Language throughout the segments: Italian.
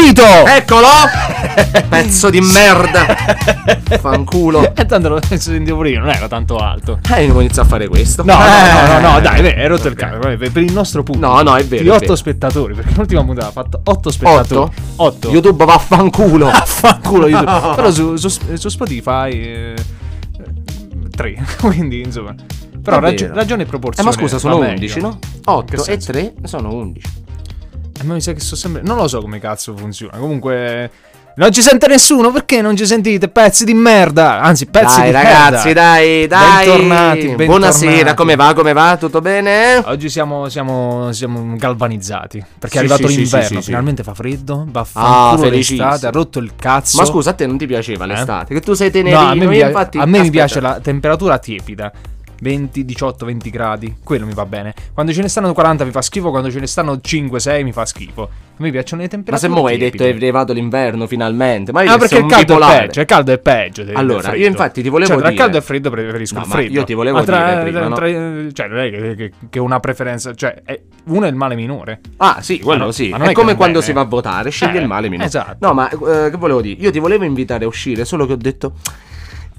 È partito! Eccolo! Pezzo di merda! Fanculo. E tanto lo sentivo prima, non era tanto alto. Eh, io inizio a fare questo. No, no, no, no, no, Eh. dai, beh, hai rotto il cazzo. Per il nostro pubblico. No, no, è vero, Di è 8 vero. spettatori, perché l'ultima puntata ha fatto 8 spettatori. 8. YouTube vaffanculo. Fanculo YouTube. Però su, su, su Spotify 3. Quindi, insomma. Però raggi- ragione e Eh, proporzione. ma scusa, sono va meglio. 11, no? Che 8 e senso? 3 sono 11. A me mi sa che sto sempre. Non lo so come cazzo funziona. Comunque. Non ci sente nessuno, perché non ci sentite? Pezzi di merda! Anzi, pezzi dai, di ragazzi, merda! dai, dai. Bentornati, bentornati. Buonasera, come va? Come va? Tutto bene? Oggi siamo, siamo, siamo galvanizzati. Perché Sì, è arrivato sì, l'inverno. sì. Finalmente fa freddo. Ah, Vaffanculo felicissimo. l'estate. Ha rotto il cazzo. Ma scusa, a te non ti piaceva l'estate? Che tu sei No, tenerino, a me, mi, io pia- infatti... a me mi piace la temperatura tiepida. 20, 18, 20 gradi. Quello mi va bene. Quando ce ne stanno 40 mi fa schifo. Quando ce ne stanno 5, 6 mi fa schifo. A me piacciono le Ma temperature. se mo hai detto è arrivato l'inverno finalmente. Ma io Ah, perché il caldo è bipolare. peggio. Il caldo è peggio. Allora, io infatti ti volevo cioè, tra dire- caldo e freddo preferisco No, il ma freddo. io ti volevo Ma tra- dire prima, no? tra- Cioè, non è che, che- che una preferenza. Cioè, è- uno è il male minore. Ah, sì, quello Ma no- sì. ma È è come quando bene. si va a votare, scegli Eh, il male minore. esatto. No, ma eh, che volevo dire? Io ti volevo invitare a uscire, solo che ho detto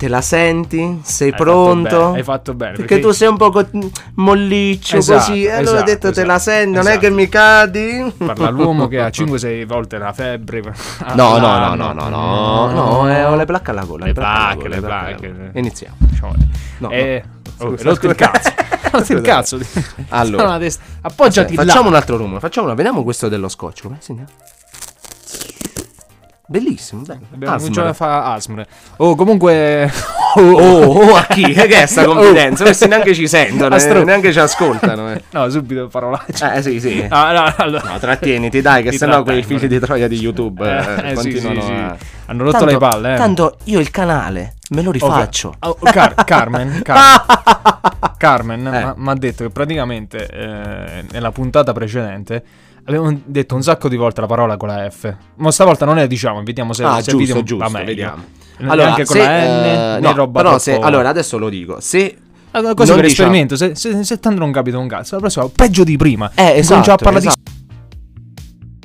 te la senti? Sei Hai fatto pronto? bene, hai fatto bene, Perché, perché- tu sei un po' molliccio Esatto, così. E allora ho esatto, detto te la esatto, senti, non è esatto. che mi cadi? Parla l'uomo che ha 5-6 volte la febbre. No, no, no, all'anno. no, no, no, no, eh, ho le placche alla gola. Le placche le placche. Iniziamo. Diciamo, No, eh, no. oh, Scusa, il cazzo. Rotto il cazzo. Allora. Appoggiati là. Facciamo un altro rumore, facciamo vediamo questo dello scotch. Come si chiama? Bellissimo, bello. Abbiamo Asmr. cominciato a fare Asmr. Oh, comunque. Oh, oh, a chi? Che è sta confidenza? Questi neanche ci sentono, Astro- eh, neanche ci ascoltano. Eh, No, subito parolacce. eh sì, sì. No, no, allora. No, trattieniti, dai, che sennò quei figli di troia di YouTube eh, Eh, eh, sì, sì, continuano sì. a... Hanno rotto le palle, eh. Tanto io il canale me lo rifaccio. Oh, Car- Carmen, Car- Carmen Eh. mi ha detto che praticamente nella puntata precedente abbiamo detto un sacco di volte la parola con la F. Ma stavolta non è diciamo, vediamo se, ah, se il video giusto, va giusto, vediamo. Allora, con se, la N, eh, né no, roba però se, allora adesso lo dico, se Ah, Così per diciamo- esperimento, se, se, se tanto non capito un cazzo, la prossima peggio di prima. Eh, esatto, a parlare esatto.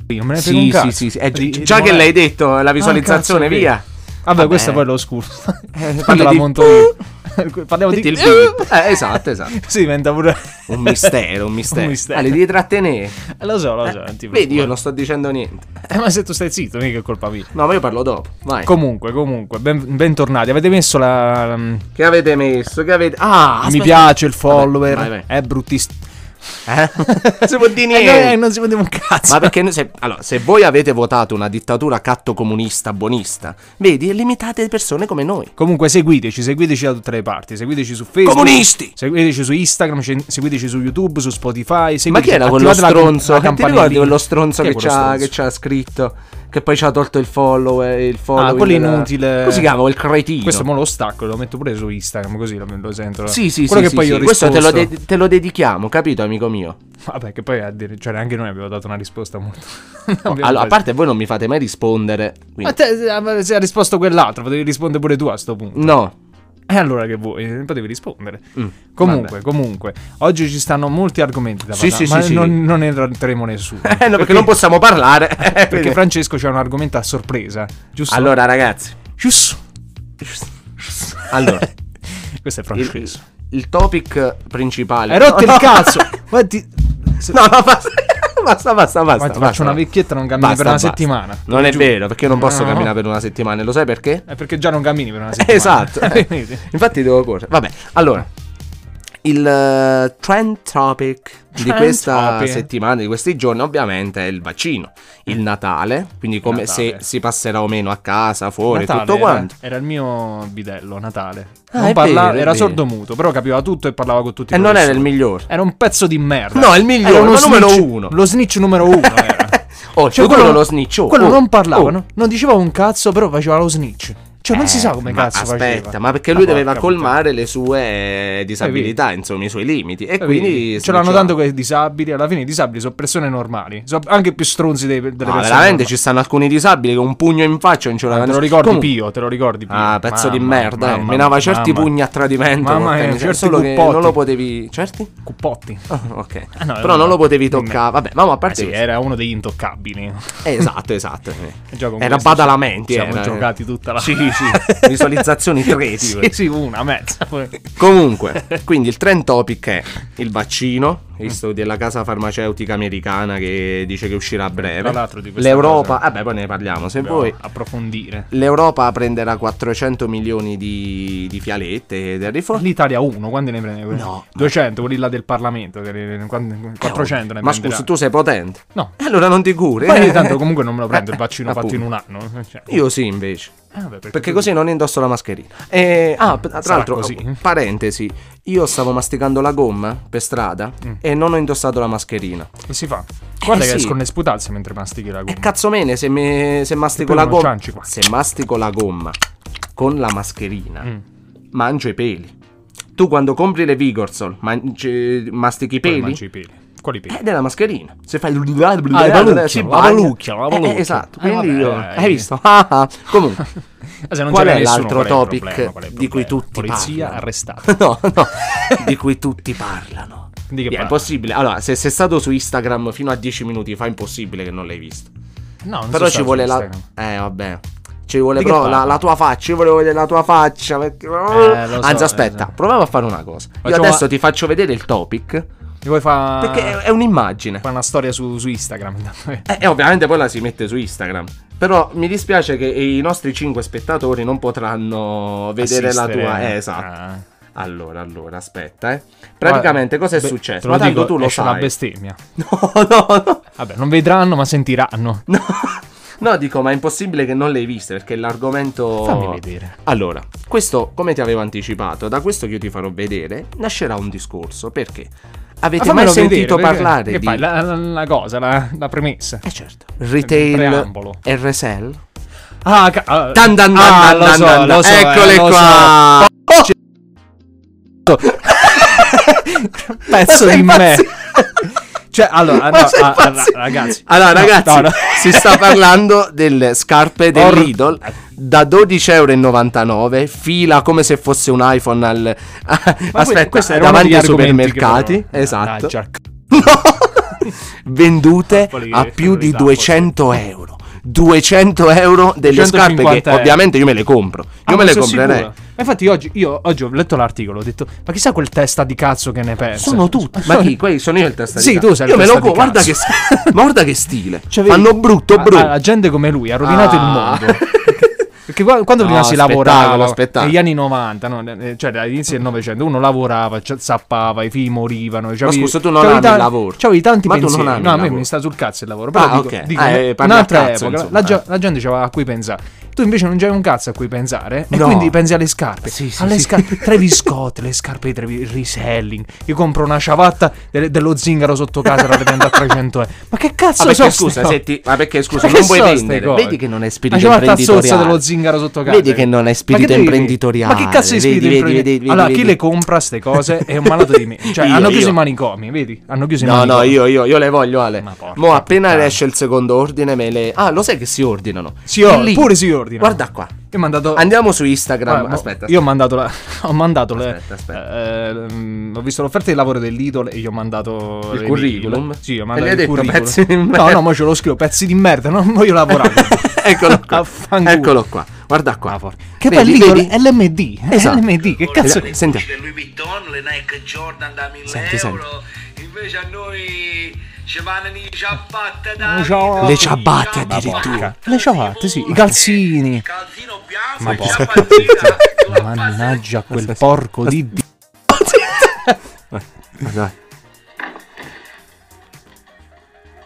di non me ne frega un Sì, cazzo. sì, sì. Eh, Di- gi- di già che l'hai detto, la visualizzazione, cazzo, via. Vabbè, Vabbè. questo poi lo parli Quando la monto io. Parliamo di Metti il. Eh, esatto, esatto. Sì, diventa pure Un mistero, un mistero. Un mistero. Ah, li devi trattenere. Eh, Lo so, lo so, non ti Vedi, io non sto dicendo niente. Eh, ma se tu stai zitto, mica è colpa mia. No, ma io parlo dopo. Vai. Comunque, comunque, ben- bentornati. Avete messo la. che avete messo? Che avete. Ah, mi aspetta. piace il follower. vai, vai. È bruttissimo. Eh? si può dire Eh, niente. no, non si vede un cazzo. Ma perché se, allora, se voi avete votato una dittatura catto comunista buonista, vedi, limitate le persone come noi. Comunque, seguiteci, seguiteci da tutte le parti. Seguiteci su Facebook. Comunisti! Seguiteci su Instagram, seguiteci su YouTube, su Spotify. Ma seguiteci- chi era quello la- stronzo? la Che ti ricordi quello stronzo che quello c'ha, stronzo? che c'ha scritto? Che poi ci ha tolto il follow e il follow. Ah, quello inutile. Come si chiama? Quel cretino. Questo mo lo stacco, lo metto pure su Instagram, così lo, lo sento. Sì, sì, quello sì, che sì, poi sì. io Questo te lo, de- te lo dedichiamo, capito, amico mio? Vabbè, che poi a dire, cioè anche noi abbiamo dato una risposta molto. Allora, a parte voi non mi fate mai rispondere. quindi- Ma te, se ha risposto quell'altro, potevi rispondere pure tu a sto punto. No. E allora che vuoi? Eh, Potevi rispondere. Mm, comunque, comunque, oggi ci stanno molti argomenti da Sì, parlare, sì, ma sì, sì. non, non ne tratteremo nessuno. Eh, no, perché non possiamo parlare. perché Francesco c'ha un argomento a sorpresa, giusto? Allora, ragazzi. giusto. Allora, Questo è il, Francesco. il topic principale. Hai rotto No, il cazzo! Guardi, se- No, no, basta. Basta, basta, basta. guarda, ti faccio una vecchietta non cammini Basta, per una basta. settimana. Non è Giù. vero, perché io non posso No. camminare per una settimana. Lo sai perché? È perché già non cammini per una settimana. Esatto. Eh? Infatti devo correre. Vabbè, allora. Il eh, trend topic di questa topic. settimana, di questi giorni, ovviamente è il vaccino. Il Natale, quindi come Natale. se si passerà o meno a casa, fuori, Natale tutto era, quanto. era il mio bidello, Natale. Ah, Non è parla- vero, è era sordomuto, però capiva tutto e parlava con tutti i E non era il migliore. Era un pezzo di merda. No, il migliore, Era uno ma numero snitch- uno. Lo snitch numero uno era. Oh, Cioè, quello lo snitch. oh, quello oh, non parlava, oh. no? non diceva un cazzo, però faceva lo snitch. Cioè, non si Eh, sa come ma cazzo aspetta, faceva. ma perché Ma lui doveva colmare le sue disabilità, insomma, i suoi limiti. E Eh, quindi si ce l'hanno tanto quei disabili. Alla fine i disabili sono persone normali. Sono anche più stronzi dei, delle No, persone. veramente normali. ci stanno alcuni disabili che un pugno in faccia non ce Ah, l'avevano. te lo ricordi Comunque- Pio, te lo ricordi Pio. Ah, pezzo di Mamma, merda, eh. mamma, Menava certi mamma. pugni a tradimento. Mamma mia, certi solo che non lo potevi. Certi? Cuppotti. Ah, ok. Ah, no, Però non no, lo potevi toccare. Vabbè, ma a Eh parte sì, era uno degli intoccabili. Eh, esatto, esatto. E con Era badalamenti. Siamo giocati tutta la Sì, sì. Visualizzazioni 3 Sì, sì, una mezza. poi. Comunque, quindi il trend topic è il vaccino, visto della casa farmaceutica americana che dice che uscirà a breve. L'Europa, vabbè, poi ne parliamo se vuoi. approfondire. L'Europa prenderà 400 milioni di, di fialette del riforma. L'Italia 1, quando ne prende? No. 200, quelli là del Parlamento. che ne- quando- 400 ne Ma scusa, tu sei potente? No. Allora non ti curi. Ma eh? tanto comunque non me lo prendo il Eh, vaccino fatto in un anno. Cioè, Io sì, invece. Eh, vabbè, Perché così non indosso la mascherina. E, ah, tra l'altro, così. parentesi, io stavo masticando la gomma per strada Mm. e non ho indossato la mascherina. Che si fa? Guarda che sì. escono le sputazze mentre mastichi la E gomma. cazzo mene se, me- se mastico poi la gomma. Se mastico la gomma con la mascherina, Mm. mangio i peli. Tu quando compri le Vigorsol, mangi- mastichi i Poi peli? mangi i peli. Quali peli? Eh, della mascherina. Se fai il Ah, palucchio, si la bagna. palucchia, la Eh, eh, esatto. Eh, Quindi io. eh. Hai visto? Comunque. Qual è l'altro è topic è di cui tutti Polizia parlano? arrestata. no, no. di cui tutti parlano. Di che È parla? impossibile. Allora, se sei stato su Instagram fino a 10 minuti fa, è impossibile che non l'hai visto. No, non Però ci vuole la. Instagram. Eh, vabbè. Ci vuole però la, la tua faccia. Io volevo vedere la tua faccia. Perché... Eh, so, Anzi, eh, aspetta, so. proviamo a fare una cosa. Io Facciamo adesso la- ti faccio vedere il topic. Mi vuoi fare Perché è, è un'immagine. fa una storia su, su Instagram? Eh, E ovviamente poi la si mette su Instagram. Però mi dispiace che i nostri 5 spettatori non potranno vedere la Assistere. tua. Eh, esatto. Ah. Allora, allora, aspetta, eh. Praticamente cosa è Beh, successo? Te Ma lo tanto dico, tu lo esce una sai. bestemmia. No, no, no. Vabbè, non vedranno, ma sentiranno. No, no, dico, ma è impossibile che non le hai viste perché l'argomento. Fammi vedere. Allora, questo, come ti avevo anticipato, da questo che io ti farò vedere, nascerà un discorso. Perché? Avete Ma mai sentito vedere, parlare che di. fai? La, la- cosa, la, la premessa. Eh certo. Retail. RSL. Ah, ca- ah, Dan dan dan ah, dan dan so, dan. lo so, eh, Eccole so. qua. Pezzo Ma sei di me. Cioè, allora, no, ah, ah, impazzito? ragazzi. Allora, No, ragazzi, no, no. si sta parlando delle scarpe Or- dell'Idol da 12,99 euro, fila come se fosse un iPhone al... Aspetta, davanti ai supermercati, che- esatto, Ah, già. vendute a più di zappoli. 200 euro. 200 euro delle scarpe che 250 euro. ovviamente io me le compro. Io Ah, me le comprerei. sicuro. Ma Infatti oggi io oggi ho letto l'articolo, ho detto "Ma chissà quel testa di cazzo che ne pensa". Sono tutti. Ma chi? Quelli sono io il testa Sì, di tu cazzo. sei il Io me lo testa di compro. Guarda che, ma guarda che stile. Cioè, Fanno brutto, a- brutto. a gente come lui ha rovinato il Ah. mondo. Perché qua- quando No, prima si spettacolo, lavorava spettacolo. negli anni 90, no? Eh, cioè all'inizio del Novecento, uno lavorava, cioè, zappava, i figli morivano. c'avevi- scusa, tu non c'avevi ami il lavoro. C'avevi tanti Ma tu non pensieri. no, a me mi sta sul cazzo il lavoro. Però Ah, dico, ok. dico, Eh, parli a un'altra epoca, la, eh. la gente c'aveva a cui pensare. Tu invece non c'hai un cazzo a cui pensare. E No. quindi pensi alle scarpe. Sì, sì, alle sì. scarpe. Travis Scott, le scarpe di Travis, reselling. Io compro una ciabatta de- dello zingaro sotto casa la vendo a 300 euro. Ma che cazzo Ah, perché scusa, ste cose? se ti- ma perché scusa, Ma non vuoi vendere? Vedi che non Ma spirito imprenditoriale. dello zingaro sotto casa. Vedi che non Ma spirito devi- imprenditoriale. Ma che cazzo Vedi, spirito vedi, imprenditoriale? vedi, allora, vedi, chi vedi. le compra ste cose è un malato di me. Cioè, Io, hanno chiuso io. i manicomi, vedi? Hanno chiuso i No, manicomi. no, io, io, io le voglio, Ale. Ma Mo appena esce il secondo ordine me le... Ah, lo sai che si ordinano? Si or- È lì. pure si ordinano. Guarda qua. Io ho mandato... Andiamo su Instagram. Guarda, mo- aspetta. Io ho mandato la... ho mandato le... Aspetta, aspetta. eh, mm, ho visto l'offerta di lavoro dell'Idol e gli ho mandato Il le curriculum? Sì, ho E mandato gli hai il detto curriculum. pezzi di No, merda? no, ma ce lo scrivo, pezzi di merda, non voglio lavorare. Eccolo qua. Affanculo. Eccolo qua. Guarda qua. Ah. Che Vedi, poi l'MD. Esatto. l'MD, che cazzo... Senti, senti. Le Louis Vuitton, le Nike Jordan da 1000 Senti, senti. Invece a noi ci vanno i ciabatte da Le ciabatte. Le Ma addirittura. Le ciabatte, sì, i calzini. Calzino bianco Ma la Mannaggia quel porco di Dio. Guarda.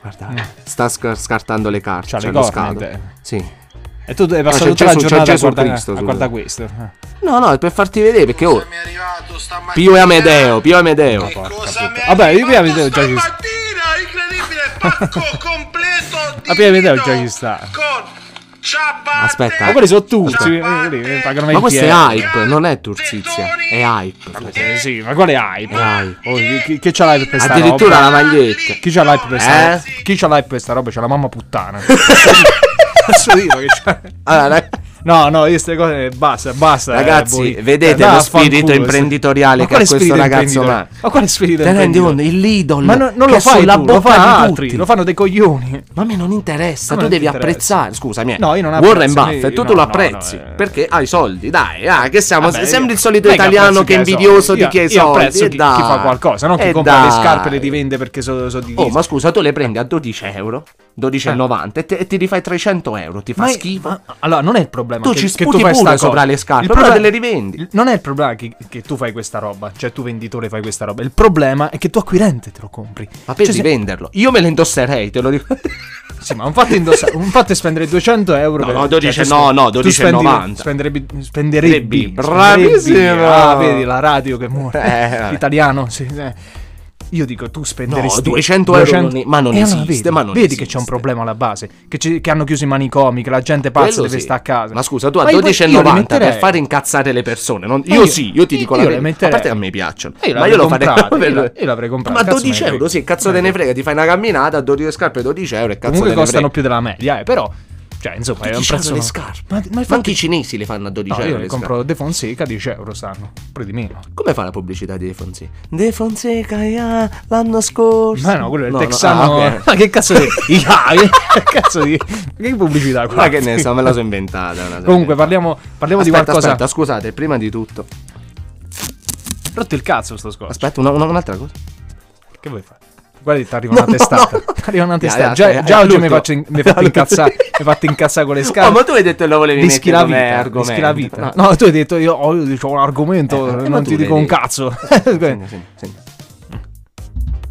Guarda, sta sc- scartando le carte. C'ha c'ha le lo corna. Sì. E tu hai passato tutta la Gesù- c'è giornata a Gesù guardare, Cristo, a guardare questo. Eh. No, no, è per farti vedere perché oh, stamattina. Pio e Amedeo, Pio e Amedeo. Che cosa mi Vabbè, io Pio e Amedeo già ci- stamattina, incredibile pacco completo di Ma Pio e Amedeo già ci sta. Con Ciao, batte. Aspetta. Ma quelli sono tutti. Ciao, eh, pagano Ma questo è 20 euro. hype, non è turzizia. È hype. Eh, sì, ma quale hype? È hype. Oh, chi, chi- c'ha l'hype per sta Addirittura roba? la maglietta. Chi c'ha l'hype per sta Eh? Chi c'ha l'hype per sta roba? C'ha la mamma puttana. Posso dire che c'ha... Allora, No, no, io queste cose basta, basta. Ragazzi, eh, vedete Dai, lo spirito imprenditoriale che ha questo ragazzo, imprenditoriale? ma- quale spirito Te rendi conto? Il Lidl Ma no- non lo fai lo bocca fanno di altri, tutti. lo fanno dei coglioni. Ma a me non interessa, Ma tu non devi apprezzare. Scusami, eh. No, io non Warren apprezzo, Buffett, io- tu, tu no, lo apprezzi no, eh. perché hai soldi, dai, ah, che siamo Vabbè, sembri io- il solito italiano che è invidioso di chi ha i Io- io soldi. e chi, fa qualcosa, non chi E compra le scarpe e le rivende perché sono so di Oh, ma scusa, tu le prendi a 12 euro, 12,90 e, e ti rifai 300 euro, ti fa schifo. allora, non è il problema. Tu che, ci che tu fai pure sopra le scarpe, Il però problema- te le rivendi. Non è il problema che, che tu fai questa roba, cioè tu venditore fai questa roba. Il problema è che tu acquirente te lo compri. Ma per Cioè, se- rivenderlo, io me le indosserei, te lo dico. Sì, ma un fatto, è indossare, un fatto è spendere 200 euro. No, per- no, 12 tu no, spendi- no, tu 12,90. Spenderebbe, spenderebbe, Bravissimo. spenderebbe- Ah, vedi la radio che muore. Eh. Italiano, sì, eh. Io dico, tu spenderesti No, 200 euro non- ma non E allora esiste, vedi, ma non vedi che c'è esiste. un problema alla base. Che, ci- che hanno chiuso i manicomi, che la gente pazza Quello deve sì. stare a casa. Ma scusa, tu a Ma io- io le 12,90 per fare incazzare le persone. non- io, io- sì, io ti dico io la verità. A parte che a me piacciono. Io ma io lo farei comprate, io io l'avrei comprate, Ma cazzo me ne 12 euro, sì, cazzo te ne frega. Ti fai una camminata, 12 scarpe 12 euro e cazzo Comunque te ne costano frega. più della media, eh, però. Cioè, insomma, è un 12 prezzo. le scarpe. Ma, ma Ma infatti- anche i cinesi le fanno a 12 No, euro. io le le compro De Fonseca 10 euro stanno, pure di meno. scarpe. Come fa la pubblicità di De Fonseca? De Fonseca yeah, l'anno scorso. Ma no, quello è il No, no, texano. ah, ok. Ma che cazzo di. Ya, che cazzo di. Che pubblicità qua? Ma che ne so, me la so inventata. Comunque, inventata. parliamo, parliamo Aspetta, di qualcosa. aspetta, scusate, prima di tutto. Rotto il cazzo sto scorso. Aspetta, una- una- un'altra cosa. Che vuoi fare? Guarda, ti arriva una No, no, testata. no. Arriva una testata. già ya, già oggi mi faccio in- mi hai fatto incazzare. mi hai fatto incazzare con le scarpe. Oh, ma tu hai detto che lo volevi Rischi mettere la vita, argomento. rischi la vita. No, No, tu hai detto io ho un argomento, Eh, non ti dico un cazzo. Segna, segna, segna.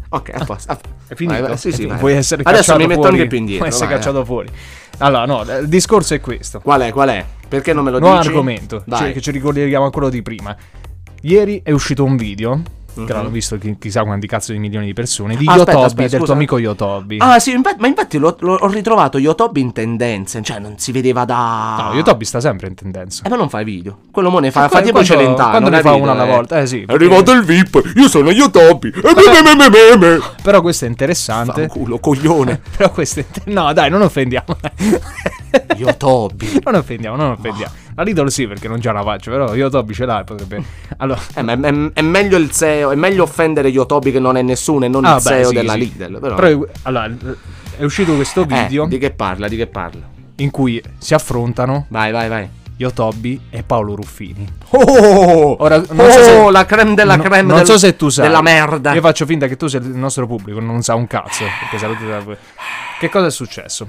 Ok, a posto. a- È finito? Vai, vai, sì, sì, vai. Puoi essere Adesso mi metto fuori, anche più indietro. Puoi essere vai, cacciato fuori. Allora, no, il discorso è questo. Qual è? Qual è? Perché non me lo Nuovo dici? argomento, Vai. cioè, che ci ricordiamo a quello di prima. Ieri è uscito un video, Mhm. che l'hanno visto chi- chissà quanti cazzo di milioni di persone, di aspetta, Yotobi, aspetta, del scusa. tuo amico Yotobi. Ah, sì, infatti- ma infatti l'ho, l'ho- ho ritrovato Yotobi in tendenze, cioè non si vedeva da... No, Yotobi sta sempre in tendenza. Eh, ma non fai video. Quello mo ne fa, fa tipo Celentano. quando ne fa uno alla volta, eh sì, È arrivato il VIP, io sono Yotobi. E me. Però questo è interessante. Fanculo, coglione. Però questo è No, dai, non offendiamo. Yotobi. non offendiamo, non offendiamo. La Lidl sì, perché non già la faccio, però Yotobi ce l'ha, potrebbe... Allora... Eh, ma è, è- è meglio il CEO, è meglio offendere Yotobi che non è nessuno e non Ah, il beh, CEO sì, della sì. Lidl. Però, Però, allora, è uscito questo Eh, video di che parla? Di che parla? in cui si affrontano Vai, vai, vai. Yotobi e Paolo Ruffini. Oh, Ora, non oh, so se- la creme della no- creme Non del- so se tu sai. della merda. Io faccio finta che tu sia il nostro pubblico, non sa un cazzo. Perché da- Che cosa è successo?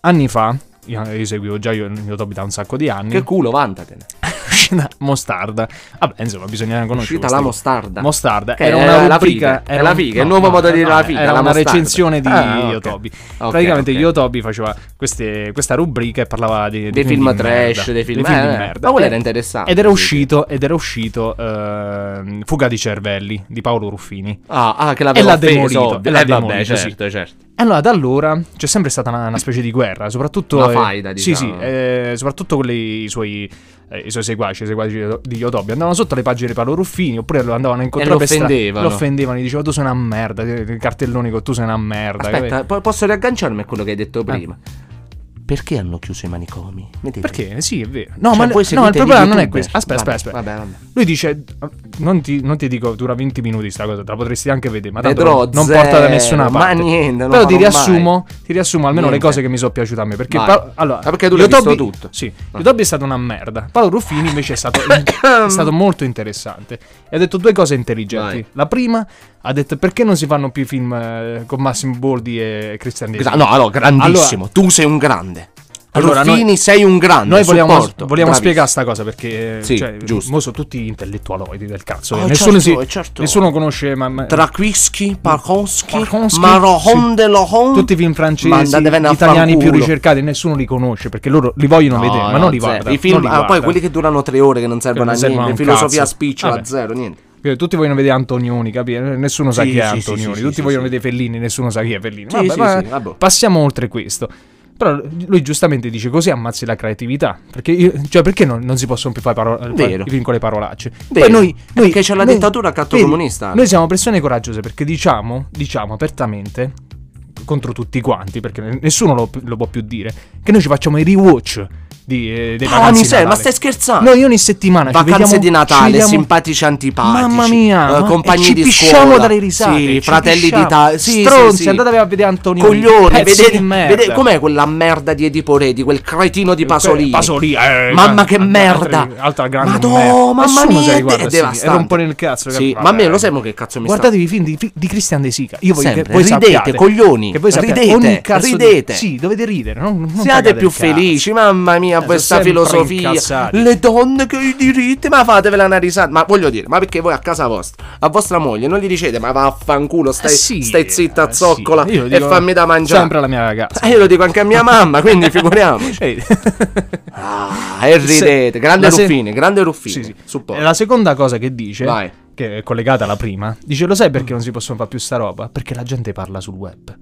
Anni fa, io, seguivo già io, Yotobi da un sacco di anni. Che culo, vantatene. uscita Mostarda. Vabbè, insomma, bisogna conoscere. uscita la mostarda. Mostarda. Che era una la rubrica. figa, è la figa, è il nuovo modo di dire la figa, Era la una mostarda. recensione di Ah. Yotobi. Ok, Praticamente ok. Yotobi faceva queste- questa rubrica e parlava di, Dei di film di trash, merda, dei film- di, film eh, di eh, merda. ma quello Eh, era interessante, Ed era uscito, ed era uscito ehm, Fuga di cervelli di Paolo Ruffini. Ah, ah, che E l'aveva l'ha offeso, demolito, ovvio. e l'ha Eh, demolito, certo, certo. Allora da allora c'è sempre stata una, una specie di guerra, soprattutto... Una eh, faida, Sì, diciamo. sì, eh, soprattutto con le- i suoi... eh, I suoi seguaci, i seguaci di Yotobi andavano sotto le pagine di Paolo Ruffini oppure lo andavano a incontrare lo per strada, offendevano. Lo offendevano, gli dicevano tu sei una merda, i cartelloni con tu sei una merda. Aspetta, po- posso riagganciarmi a quello che hai detto Eh. prima? Perché hanno chiuso i manicomi? Vedete? Perché? Sì, è vero. No, Cioè, ma no, il problema non è questo. Aspetta, Vabbè, aspetta, aspetta. Vabbè, vabbè. Lui dice: non ti, non ti dico, dura 20 minuti sta cosa, te la potresti anche vedere, ma tanto Vedrò non, zero, porta da nessuna ma parte. niente, non Però ti riassumo, ti riassumo almeno Niente. le cose che mi sono piaciute a me. Perché. Pa- allora, Ah, perché tu l'hai Yotobi- visto tutto. Sì, Yotobi è stato una merda. Paolo Ruffini invece è stato, è stato molto interessante. E ha detto due cose intelligenti. Vai. La prima ha detto perché non si fanno più film eh, con Massimo Boldi e Cristian De Gra- no, allora, grandissimo. tu sei un grande. Allora, Allora, Ruffini, noi- sei un grande. Noi vogliamo, supporto. vogliamo spiegare sta cosa perché Sì, cioè, giusto. mo sono tutti intellettualoidi del cazzo. Oh, eh. nessuno, certo, si- certo. nessuno conosce ma, ma- Parkowski, Parkowski, Marohon de Lohon. tutti i film francesi, italiani più ricercati, nessuno li conosce perché loro li vogliono No, vedere, ma no, non li zero. guarda. I film, li ah, poi guarda. quelli che durano tre ore che non servono non a niente. Filosofia cazzo. spicciola Vabbè. zero, niente. Tutti vogliono vedere Antonioni, capi? Nessuno sa Sì, chi è sì, Antonioni. sì, tutti vogliono vedere Fellini, nessuno sa chi è Fellini. Vabbè, sì, vabbè. passiamo oltre questo. Però lui giustamente dice così ammazzi la creatività. Perché, io- cioè, perché non, non si possono più fare paro- Vero. i vincoli parolacce? Vero. Poi noi, noi, Perché c'è la noi- dittatura catto vedi, comunista. Noi siamo persone coraggiose perché diciamo, diciamo apertamente contro tutti quanti, perché nessuno lo, lo può più dire, che noi ci facciamo i rewatch di, eh, dei Ah, vacanze mi di sei, ma stai scherzando? Noi ogni settimana ci Vacanze vediamo, di ci Natale, vediamo- simpatici antipatici. Mamma mia, eh, compagni ci di pisciamo scuola. dalle risate. Sì, ci fratelli d'Italia. Sì, Stronzi, sì, sì. andate a vedere Antonio. Coglioni, vedete, di merda. vedete com'è quella merda di Edipo Re, di quel cretino di Pasolini. Pasolini, eh, Mamma che merda. Altra, grande Madò, merda. mamma mia, è devastante. E rompono il cazzo. Sì, ma a me lo sai che cazzo mi sta Guardatevi i film di, di Christian De Sica. Io voglio che voi ridete, coglioni, Che voi sappiate, ridete, di- ridete. Sì, dovete ridere. Siate più felici, mamma mia, Questa filosofia. incazzati. Le donne che ho i diritti, ma fatevela una risata. Ma voglio dire, ma perché voi a casa vostra, a vostra moglie, non gli dicete, ma vaffanculo, stai, Eh sì, stai zitta, eh zoccola sì. E fammi da mangiare. Sempre alla mia ragazza. Eh, io lo dico anche a mia mamma, quindi figuriamoci. Ah, e ridete, grande La se- Ruffini, grande Ruffini. Sì, sì. supporto. E La seconda cosa che dice, Vai. che è collegata alla prima, dice: Lo sai perché non si possono fare più sta roba? Perché la gente parla sul web.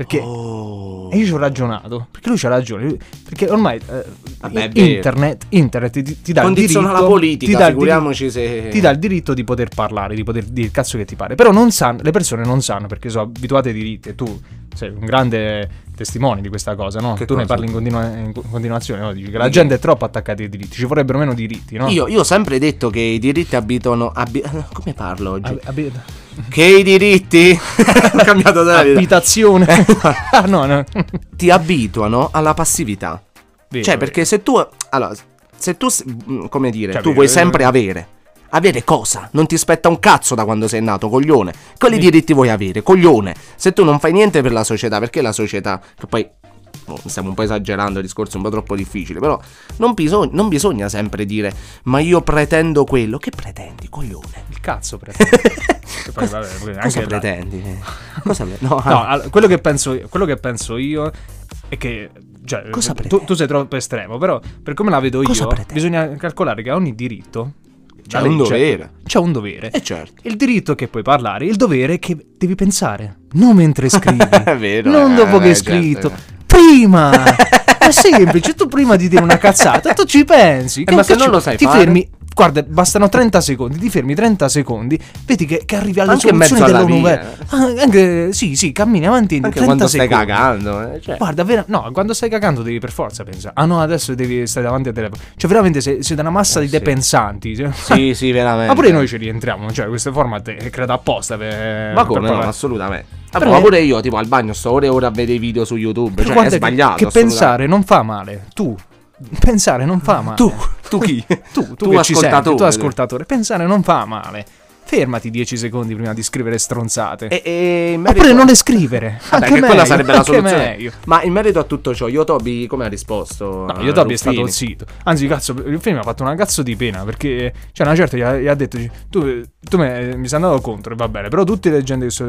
Perché. Oh. E io ci ho ragionato, perché lui c'ha ragione, perché ormai eh, Vabbè, internet, internet ti, ti dà il Condiziona diritto, la politica, ti dà il figuriamoci se... ti dà il diritto di poter parlare, di poter dire il cazzo che ti pare, però non sanno, le persone non sanno perché sono abituate ai diritti e tu sei un grande testimone di questa cosa, no? Che tu ne cosa? parli in, continua- in continuazione, no? Dici che la gente è troppo attaccata ai diritti, ci vorrebbero meno diritti, no? Io, io ho sempre detto che i diritti abitano... abi- come parlo oggi? Ab- abi- Che i diritti... ho cambiato da abitazione. ah, no, no. ti abituano alla passività. Vero, cioè, vero. perché se tu. Allora, se tu. Come dire, Cioè, tu vero, vuoi sempre avere. Avere cosa? Non ti spetta un cazzo da quando sei nato, coglione. Quali diritti vuoi avere, coglione? Se tu non fai niente per la società, perché la società. Che poi. oh, Stiamo un po' esagerando, il discorso è un po' troppo difficile. Però non, bisog- non bisogna sempre dire: Ma io pretendo quello. Che pretendi, coglione? Il cazzo, vabbè, Cosa la- pretendi? Cosa pre- No, ah, quello, che penso, quello che penso io è che. Cioè, tu, pretendi? tu sei troppo estremo, però per come la vedo Cosa io, pretendi? bisogna calcolare che a ogni diritto C'è un dovere. C'è un dovere. Eh certo. Il diritto che puoi parlare, il dovere che devi pensare, non mentre scrivi. È vero, non eh, dopo che eh, hai scritto. certo. Prima! è semplice, tu prima di dire una cazzata, tu ci pensi. Eh, ma se non lo sai ti fare? fermi. Guarda, bastano 30 secondi, ti fermi 30 secondi, vedi che, che arrivi alle Anche alla dell'ONU. via. Ah, anche, sì, sì, cammini avanti in Anche 30 quando stai secondi. cagando. eh, cioè. Guarda, vera- no, quando stai cagando devi per forza pensare. Ah no, adesso devi stare davanti al telefono. Cioè, veramente sei, sei una massa Eh, di sì. depensanti. cioè. Sì, sì, veramente. Ma pure noi ci rientriamo, cioè questo format è creato apposta per... Ma come? per No, assolutamente. Però ma pure io, tipo, al bagno sto ore e ore a vedere i video su YouTube. Cioè, è sbagliato. Che, che pensare non fa male. Tu. Pensare non fa male. Tu, tu chi? Tu, tu, Tu che ci senti, ascoltatore. tu ascoltatore. Pensare non fa male. Fermati 10 secondi prima di scrivere stronzate. E, e merito- Oppure non le scrivere. Vabbè, Anche che quella meglio, sarebbe la soluzione. meglio. Ma in merito a tutto ciò, io Toby come ha risposto? No, Toby è stato zitto. Anzi, cazzo, il film mi ha fatto una cazzo di pena perché, cioè, una certa gli ha, gli ha detto: Tu, tu me- mi sei andato contro, e va bene, però tutte le gente so-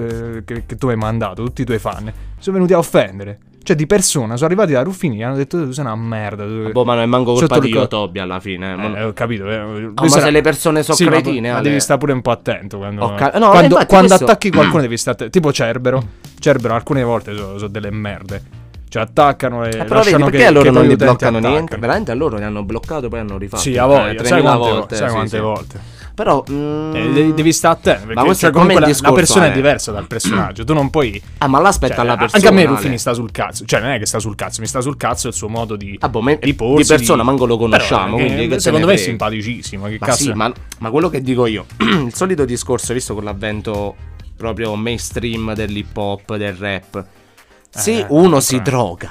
che- che tu hai mandato, tutti i tuoi fan, sono venuti a offendere. Cioè, di persona, sono arrivati da Ruffini e gli hanno detto: Tu sei una merda. tu- Boh, ma non è manco colpa di io Toby alla fine. ma- Eh, ho capito. eh, Oh, ma sarà- se le persone sono Sì, ma- cretine, ma, Ale. devi stare pure un po' attento quando, ca- no, quando, infatti quando questo- attacchi qualcuno devi stare attento. Tipo Cerbero. Cerbero alcune volte sono, sono delle merde. Cioè attaccano e Eh, però vedi, perché che, a loro che non li bloccano niente? attaccano. Veramente a loro li hanno bloccato poi hanno rifatto. Sì, a voglia, Eh, sai 3000 quante, volte. sai quante sì. volte. Però mm, Eh, devi, stare attento. Perché questo cioè, è comunque la, la discorso, persona è Ale. diversa dal personaggio. Tu non puoi. Ah, ma l'aspetta cioè, alla persona. anche a me. Ruffini sta sul cazzo. Cioè, non è che sta sul cazzo, mi sta sul cazzo il suo modo di. Ah, boh, me- di porsi, di persona manco lo conosciamo, Però, quindi che te secondo me è simpaticissimo. Che Ma cazzo sì, è? ma, ma quello che dico io, il solito discorso, visto con l'avvento proprio mainstream dell'hip hop, del rap, se Eh, uno eh. si droga,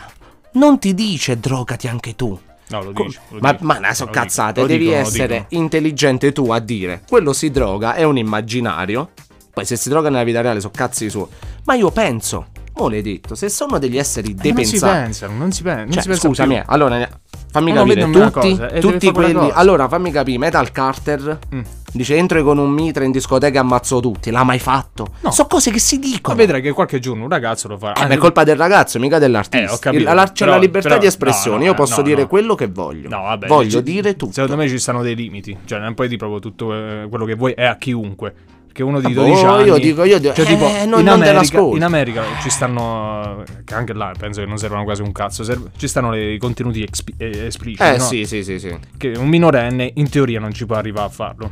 non ti dice drogati anche tu. No, lo dici. lo ma, dico, ma no, so lo cazzate, dico, devi dico, essere intelligente tu a dire quello si droga, è un immaginario. Poi se si droga nella vita reale sono cazzi suoi. Ma io penso, mo l'hai detto, se sono degli esseri Eh, non si depensati. pensano, non si, pen- non Cioè, si pensa scusami, più. eh, allora fammi No, no, capire, una tutti, cosa, e deve tutti quelli. Allora fammi capire, Metal Carter Mm. dice entro con un mitra in discoteca e ammazzo tutti. L'ha mai fatto? No. Sono cose che si Ma dicono. vedrai che qualche giorno un ragazzo lo farà. Eh, ma è colpa del ragazzo, mica dell'artista. Eh, ho capito, Il- la- c'è però- la libertà però- di espressione. no, Io no, posso no, dire no. quello che voglio. No, vabbè. voglio ci- dire tutto. Secondo me ci stanno dei limiti. Cioè, non puoi dire proprio tutto eh, quello che vuoi è a chiunque. Che uno di Ah, boh, 12 anni. io dico- io dico, cioè, eh, tipo, non- in, non America, in America ci stanno. Che anche là penso che non servono quasi un cazzo. serve- ci stanno i contenuti expi- eh, espliciti. Eh no? sì, sì, sì, sì. Che un minorenne in teoria non ci può arrivare a farlo.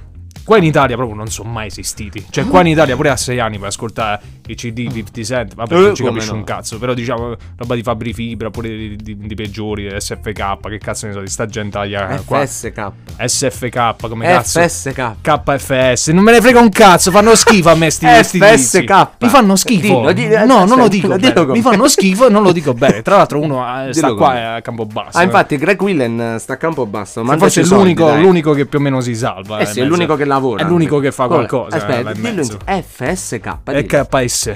Qua in Italia proprio non sono mai esistiti. Cioè, qua in Italia pure a 6 anni puoi ascoltare i CD 50 Cent. Vabbè, Eh, non ci capisci no. un cazzo. Però diciamo roba di Fabri Fibra, pure di, di- di peggiori, SFK. Che cazzo ne so, di sta gentaglia qua. FSK. SFK, come cazzo. FSK. KFS, non me ne frega un cazzo, fanno schifo a me sti, sti tizi. FSK. Mi fanno schifo. Dillo, dillo, no, non lo dico. dillo Mi fanno schifo e non lo dico bene. Tra l'altro uno eh, sta qua a campo basso. Ah, infatti, Greg Willen eh, sta a campo basso. Mandaci forse è l'unico, l'unico che più o meno si salva. Eh sì, è l'unico che lavora. È l'unico che fa qualcosa. Aspetta, là in dillo insieme. FSK. È dillo. KS.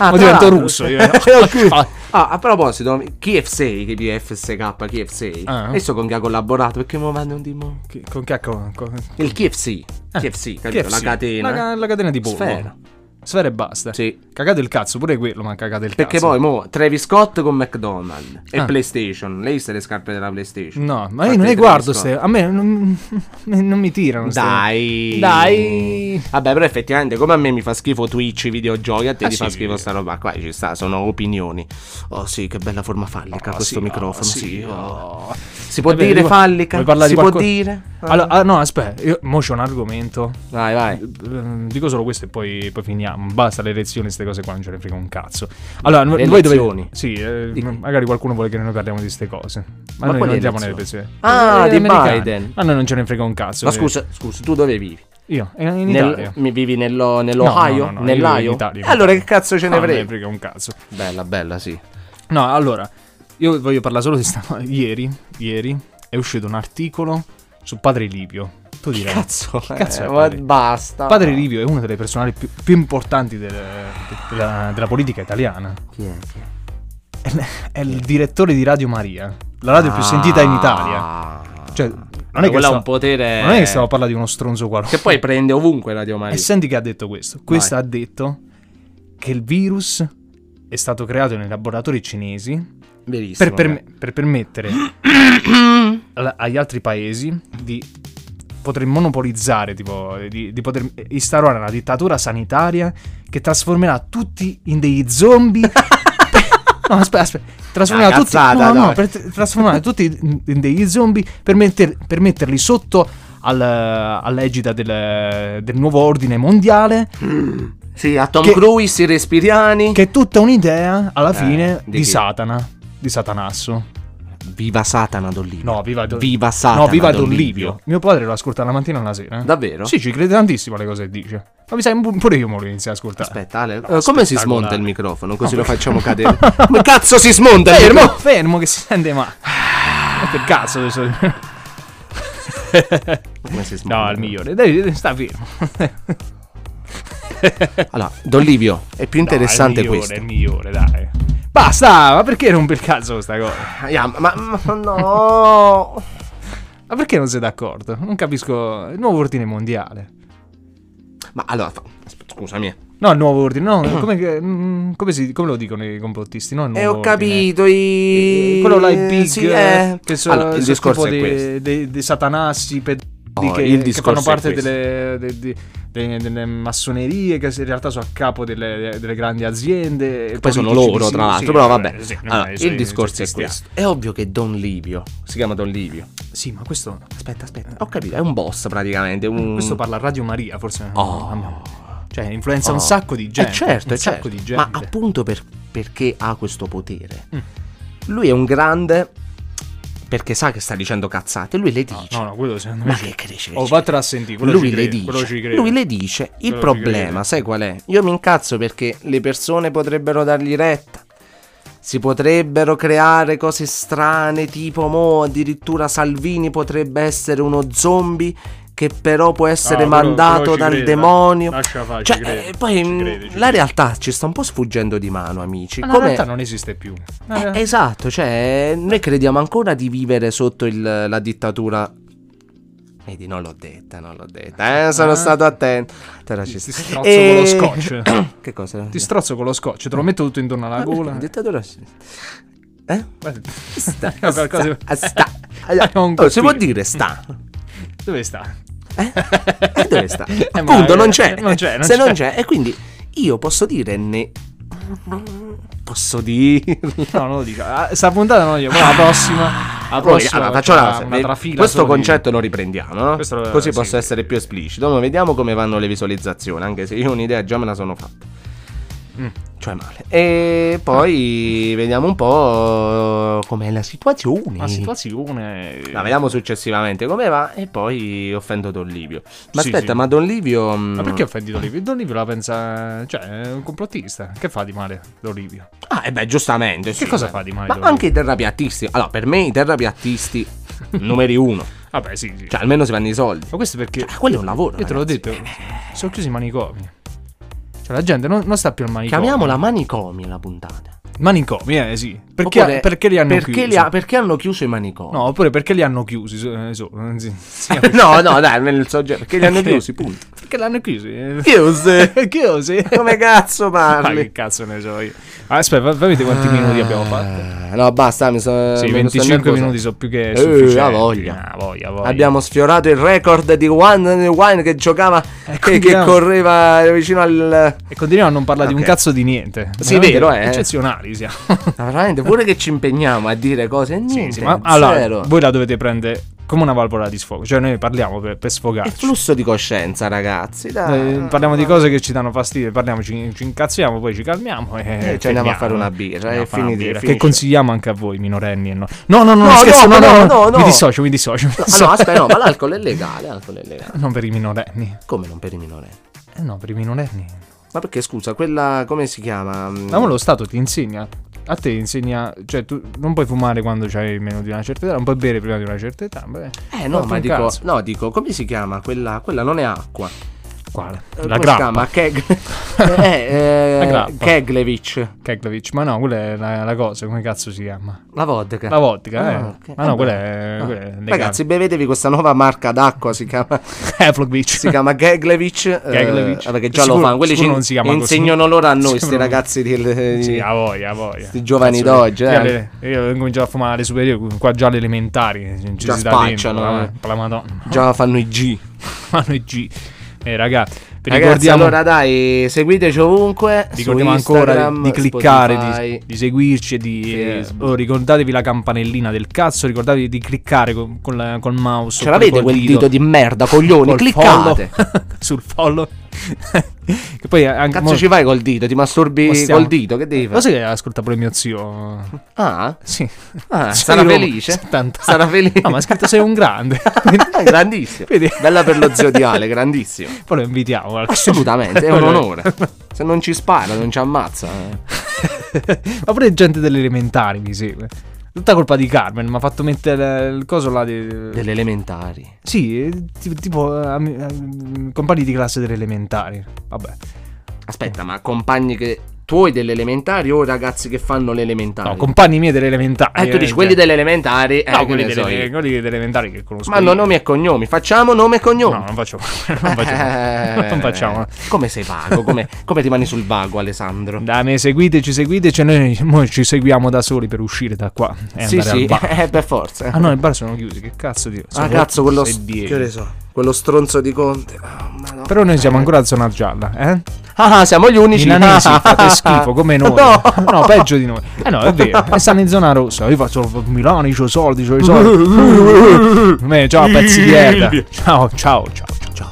Ah, tra divento russo io. Ah, a proposito, KF6, che di FSK, KF6. Ah. Adesso con chi ha collaborato? Perché mi manda un dimo? Con che con, con- Il KFC. KFC, capito? KFC. La catena. La, la catena di pollo. Sfera. Sfera e basta. Sì. Cagate il cazzo, pure quello, ma cagate il Perché cazzo. poi, mo, Travis Scott con McDonald's e Ah. PlayStation. Lei viste le scarpe della PlayStation? No, ma io non le guardo ste. A me non, non mi tirano. ste- Dai. Dai. Vabbè, però effettivamente, come a me mi fa schifo Twitch, i videogiochi, a te Ah, ti fa sì. schifo sta roba. Qua ci sta, sono opinioni. Oh sì, che bella forma fallica Ah, questo sì, microfono. ah, sì, oh. oh. Si può Vabbè, dire vuoi- fallica? vuoi si può qualco- dire? Allora, ah, no, aspetta, io mo c'ho un argomento. Vai, vai. Eh, Dico solo questo e poi, poi finiamo. Basta le elezioni, queste cose qua non ce ne frega un cazzo. Allora, Le voi dove. elezioni? Sì, eh, magari qualcuno vuole che noi parliamo di queste cose. Ma, Ma noi non andiamo nelle elezioni? Ah, Eh, di americane. Biden. Ma noi non ce ne frega un cazzo. Ma eh. scusa, scusa, tu dove vivi? Io, in, in Nel- Italia. mi vivi nello- nell'Ohio? No, no, no, no, io Nell'Ohio? in Italia, allora che cazzo ce ne No, non frega? ne frega un cazzo. Bella, bella, sì. No, allora, io voglio parlare solo di sta... Ieri, ieri è uscito un articolo su Padre Livio. Tu direi... Cazzo, Che cazzo eh, è ma Padre? basta. Padre Livio è uno delle personali più, più importanti del- della, della politica italiana. Chi è? Chi è? È, è il direttore di Radio Maria, la radio più sentita in Italia. Ah. Cioè, non è, un potere. non è che stiamo a parlare di uno stronzo qualunque. Che poi prende ovunque Radio Maria. E senti che ha detto questo. Questo ha detto che il virus è stato creato nei laboratori cinesi Verissimo. per, perme- per permettere agli altri paesi di poter monopolizzare, tipo, di, di poter instaurare una dittatura sanitaria che trasformerà tutti in dei zombie. no, aspetta, aspetta. Trasformerà Una tutti, no, no, trasformare tutti in, degli zombie per, metter- per metterli sotto al- all'egida del, del nuovo ordine mondiale. Sì, a Tom Che- Cruise, i respiriani. Che è tutta un'idea, alla Eh, fine, di di? Satana. Di Satanasso. Viva Satana Don Livio. No, viva Don Viva Satana No, viva Don Don Livio. Livio. Mio padre lo ascolta la mattina e la sera. eh. Davvero? Sì, ci crede tantissimo alle cose che dice. Ma mi sa che pure io me lo inizio a ascoltare. Aspetta, Ale, No, eh, come si smonta il microfono? Così lo facciamo cadere. Come cazzo si smonta il Fermo, microfono? fermo, che si sente male. Ma che cazzo adesso... Come si smonta? No, il migliore. Dai, sta fermo. Allora, Don Livio, è più interessante Dai, è il questo. migliore, è il migliore, dai. Basta, ma perché rompe il cazzo questa cosa? Ya, ma, ma no. Ma perché non sei d'accordo? Non capisco. Il nuovo ordine mondiale. Ma allora, fa- scusami. No, il nuovo ordine, no, come, mm, come, si- come lo dicono i complottisti? No, il Eh, ho capito. I... Eh, Quello là, i big, Sì, eh. che sono, Allora, il discorso tipo è dei, dei- dei satanassi, pedofili Oh, che, il che discorso fanno parte delle, de- de- de- delle massonerie, che in realtà sono a capo delle, delle grandi aziende. Poi sono loro, sì, tra l'altro. sì, però eh, vabbè. sì, no, Allora, il discorso è questo. È ovvio che Don Livio si chiama Don Livio. Sì, ma questo, Aspetta, aspetta. Ho capito. È un boss praticamente. Un... questo parla a Radio Maria, forse. Oh. Cioè, influenza Oh. un sacco di gente. Eh certo, un eh, certo. Ma appunto per- perché ha questo potere. Mm. Lui è un grande perché sa che sta dicendo cazzate. Lui le dice. No, no, quello secondo me. Ma che cresce? Oh, vattene a sentire. Lui le, crede, dice, lui le dice, il Quello problema, sai qual è? Io mi incazzo perché le persone potrebbero dargli retta. Si potrebbero creare cose strane, tipo mo addirittura Salvini potrebbe essere uno zombie che però può essere quello- mandato quello ci dal crede, demonio. Lascia fare, Cioè, ci crede, eh, poi crede, ci la crede. realtà ci sta un po' sfuggendo di mano, amici. Ma la Come- realtà non esiste più. Eh, esatto, cioè, noi crediamo ancora di vivere sotto il- la dittatura. Vedi, non l'ho detta, non l'ho detta. Eh, sono Ah. stato attento. Però ci Ti sta. strozzo E- con lo scotch. che cosa? Ti strozzo con lo scotch, te lo metto tutto intorno alla Ah, gola. Dittatura. Eh? Sta. Sta. sta. È un Oh, si può dire sta. Dove sta? Eh? E dove sta? Eh, Appunto, non c'è. non c'è, non Se non c'è. c'è. E quindi io posso dire ne... Posso dire... No, non lo dico. Ah, Sta puntata non lo dico. La prossima. La Poi, prossima allora, faccio una, la- una eh, trafila questo concetto lo riprendiamo, no? Questo Così sì. posso essere più esplicito. Ma vediamo come vanno le visualizzazioni, anche se io un'idea già me la sono fatta. Mm. Cioè male. E poi vediamo un po' com'è la situazione. La situazione. La vediamo successivamente come va e poi offendo Don Livio. Ma Sì, aspetta, sì. ma Don Livio... Ma perché offendi Don Livio? Don Livio la pensa. Cioè, è un complottista. Che fa di male Don Livio? Ah, e beh, giustamente. sì, cosa beh. fa di male Ma Don anche i terrapiattisti. Allora, per me i terrapiattisti numeri uno. Vabbè, sì, sì. Cioè, almeno si fanno i soldi. Ma questo perché. Cioè, quello è un lavoro. Io te l'ho ragazzi. detto. Sono chiusi i manicomi. Cioè, la gente non, non sta più al manicomio. Chiamiamola manicomi la puntata. Manicomi, eh, sì. Perché, Oppure, perché li hanno perché chiusi? li ha- perché hanno chiuso i manicomi? No, oppure perché li hanno chiusi. so- eh, so- sì, sì, no, no, dai, nel soggetto. Perché li hanno chiusi, punto. perché li hanno chiusi? eh. Chiusi? chiusi? Come cazzo Ma che parli? cazzo ne so io. Ah, aspetta, vedere quanti minuti abbiamo fatto. Ah, No, basta, mi sono. Sì, mi sono 25 nervoso. minuti sono più che Eh, sufficienti. ha voglia. Ah, voglia, voglia. Abbiamo sfiorato il record di One Wine che giocava e che continuiamo. correva vicino al. E continuiamo a non parlare di un cazzo di niente. Sì, Veramente vero, eh. Eccezionali siamo. Ma veramente, pure che ci impegniamo a dire cose. Sì, Niente, sì, ma zero. allora, voi la dovete prendere come una valvola di sfogo. Cioè, noi parliamo per, per È sfogarci. flusso di coscienza, ragazzi. Dai. Eh, parliamo di cose che ci danno fastidio, parliamo, ci, ci incazziamo, poi ci calmiamo e Eh, ci andiamo a fare una birra, e finiti- birra. Che consigliamo anche a voi, minorenni. e No, no, no, no, No, scherzo, no, no, no, no, no, no, no. Mi dissocio, mi dissocio. mi Ah, dissocio. no, aspetta, no, ma l'alcol è legale. L'alcol è legale. Non per i minorenni. Come non per i minorenni? Eh no, per i minorenni. Ma perché scusa, quella come si chiama? Ma lo Stato ti insegna. A te insegna. Cioè, tu non puoi fumare quando hai meno di una certa età, non puoi bere prima di una certa età. Beh, Eh no, ma dico, no, dico, come si chiama? Quella, quella non è acqua. Quale? Eh, La come grappa. chiama? Keg... eh, eh. Keglevich. Keglovich. Ma no, quella è la, la cosa. Come cazzo si chiama? La vodka. La vodka, eh. Ah, ok. Ma no, Eh, quella è. Ah. Quella è. Ragazzi, bevetevi questa nuova marca d'acqua, si chiama, Eflogvich. si chiama Keglevich. eh, Keglevich. vabbè, che già Sicuro- lo fanno. Quelli ci non si chiama così. insegnano loro a noi, questi ragazzi di, Sì, a voglia, a voglia. Sti giovani Cazzo, d'oggi, io eh. alle- Io ho cominciato a fumare alle superiori, qua già alle elementari. Già spacciano, dentro, eh. la, la madonna. già fanno i G. Fanno i G. Eh, ragazzi, vi Ragazzi, allora dai, seguiteci ovunque. ricordiamo ancora di, di cliccare, di, di seguirci e di... eh, Facebook. oh, ricordatevi la campanellina del cazzo, ricordatevi di cliccare con, con la- col mouse. Ce l'avete quel dito di merda, coglioni? col Cliccate. follow, sul follow. Che poi anche... Cazzo mo- ci fai col dito? Ti masturbi mo stiamo- col dito? Che devi Lo fare? sai che ascolta pure mio zio? Ah? Sì. Ah, Zio sarà di felice? 70 Sarà felice? No, ma ha scritto sei un grande. grandissimo. Vedi? Bella per lo zodiale, grandissimo. Poi lo invitiamo. Assolutamente, è un onore. Se non ci spara, non ci ammazza. eh. Ma pure gente delle elementari mi segue. Tutta colpa di Carmen, mi ha fatto mettere il coso là di... Delle elementari. Sì, ti- tipo eh, eh, compagni di classe delle elementari. Vabbè. Aspetta, ma compagni che. Tuoi delle elementari o ragazzi che fanno le elementari? No, compagni miei delle elementari. eh, tu dici quelli delle elementari. Eh, No, quelli so delle, io. quelli delle elementari che conosco. Ma no, io. nomi e cognomi. Facciamo nome e cognomi. No, non facciamo. Non facciamo. Eh, non facciamo. Come sei vago? Come, come ti mani sul vago, Alessandro? Dai, me seguiteci, seguiteci. Noi mo ci seguiamo da soli per uscire da qua. E sì, sì, al bar. eh, per forza. Ah no, i bar sono chiusi. Che cazzo di. Ah, sono cazzo, quello. Che ne so? Quello stronzo di Conte. Ah, madonna. Però noi siamo ancora a zona gialla, eh? Ah, siamo gli unici. Milanesi fate schifo come noi. No. No. peggio di noi. Eh no, è vero. E stanno in zona rossa. Io faccio Milano, c'ho i soldi, c'ho i soldi. Me, ciao, pezzi di merda. Ciao, ciao, ciao.